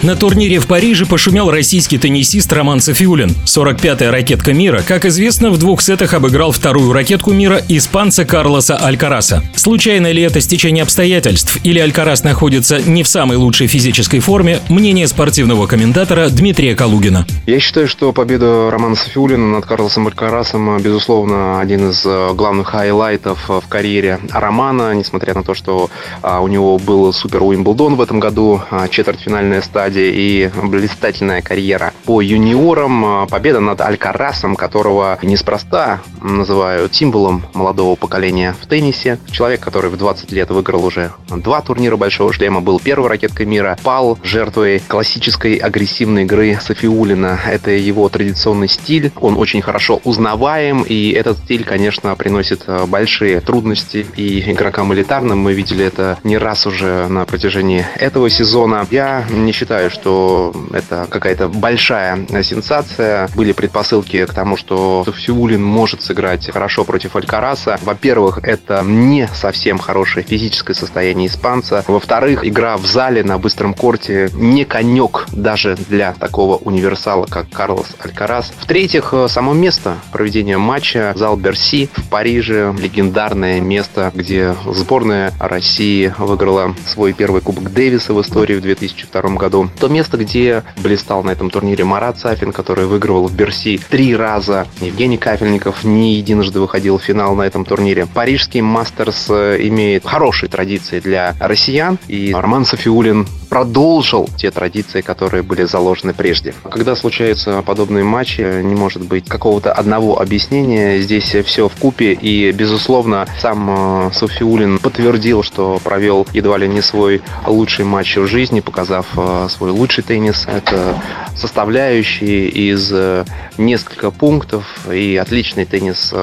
На турнире в Париже пошумел российский теннисист Роман Сафиуллин. 45-я ракетка мира, как известно, в двух сетах обыграл вторую ракетку мира испанца Карлоса Алькараса. Случайно ли это стечение обстоятельств или Алькарас находится не в самой лучшей физической форме, мнение спортивного комментатора Дмитрия Калугина. Я считаю, что победа Романа Сафиуллина над Карлосом Алькарасом, безусловно, один из э, главных highlight ов в карьере Романа, несмотря на то, что а, у него был супер Уимблдон в этом году, а, четвертьфинальная стадия стадии и блистательная карьера по юниорам. Победа над Алькарасом, которого неспроста называют символом молодого поколения в теннисе. Человек, который в 20 лет выиграл уже два турнира Большого шлема, был первой ракеткой мира, пал жертвой классической агрессивной игры Софиулина. Это его традиционный стиль. Он очень хорошо узнаваем, и этот стиль, конечно, приносит большие трудности и игрокам элитарным. Мы видели это не раз уже на протяжении этого сезона. Я не считаю считаю, что это какая-то большая сенсация. Были предпосылки к тому, что Фиулин может сыграть хорошо против Алькараса. Во-первых, это не совсем хорошее физическое состояние испанца. Во-вторых, игра в зале на быстром корте не конек даже для такого универсала, как Карлос Алькарас. В-третьих, само место проведения матча, зал Берси в Париже, легендарное место, где сборная России выиграла свой первый Кубок Дэвиса в истории в 2002 году. То место, где блистал на этом турнире Марат Сафин, который выигрывал в Берси три раза. Евгений Кафельников не единожды выходил в финал на этом турнире. Парижский Мастерс э, имеет хорошие традиции для россиян. И Роман Софиулин продолжил те традиции, которые были заложены прежде. Когда случаются подобные матчи, не может быть какого-то одного объяснения. Здесь все в купе и, безусловно, сам э, Софиулин подтвердил, что провел едва ли не свой лучший матч в жизни, показав э, свой лучший теннис. Это составляющие из э, нескольких пунктов и отличный теннис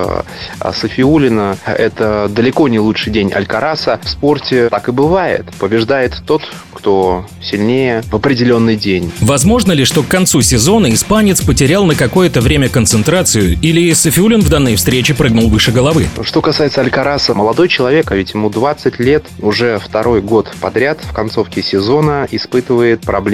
Софиулина. Это далеко не лучший день Алькараса. В спорте так и бывает. Побеждает тот, кто сильнее в определенный день. Возможно ли, что к концу сезона испанец потерял на какое-то время концентрацию или Софиулин в данной встрече прыгнул выше головы? Что касается Алькараса, молодой человек, а ведь ему 20 лет, уже второй год подряд в концовке сезона испытывает проблемы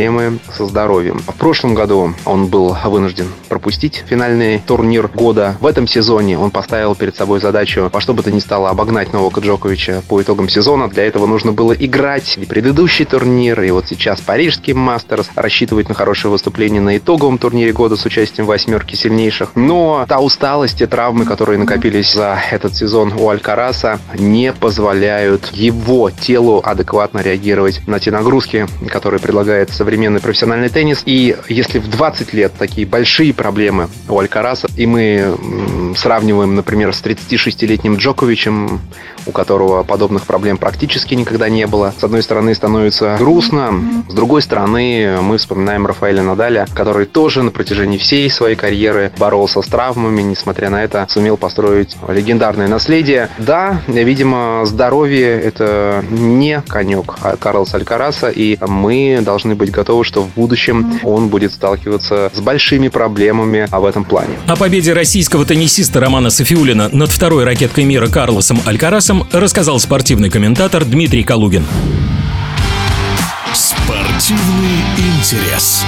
со здоровьем. В прошлом году он был вынужден пропустить финальный турнир года. В этом сезоне он поставил перед собой задачу во что бы то ни стало обогнать Новака Джоковича по итогам сезона. Для этого нужно было играть и предыдущий турнир и вот сейчас парижский мастерс рассчитывает на хорошее выступление на итоговом турнире года с участием восьмерки сильнейших. Но та усталость, те травмы, которые накопились за этот сезон у Алькараса, не позволяют его телу адекватно реагировать на те нагрузки, которые предлагает современный профессиональный теннис. И если в 20 лет такие большие проблемы у Алькараса, и мы сравниваем, например, с 36-летним Джоковичем, у которого подобных проблем практически никогда не было, с одной стороны становится грустно. С другой стороны, мы вспоминаем Рафаэля Надаля, который тоже на протяжении всей своей карьеры боролся с травмами, несмотря на это, сумел построить легендарное наследие. Да, видимо, здоровье – это не конек Карлоса Алькараса, и мы должны быть готовы, что в будущем он будет сталкиваться с большими проблемами в этом плане. О победе российского теннисиста Романа Софиулина над второй ракеткой мира Карлосом Алькарасом рассказал спортивный комментатор Дмитрий Калугин. Спортивный интерес.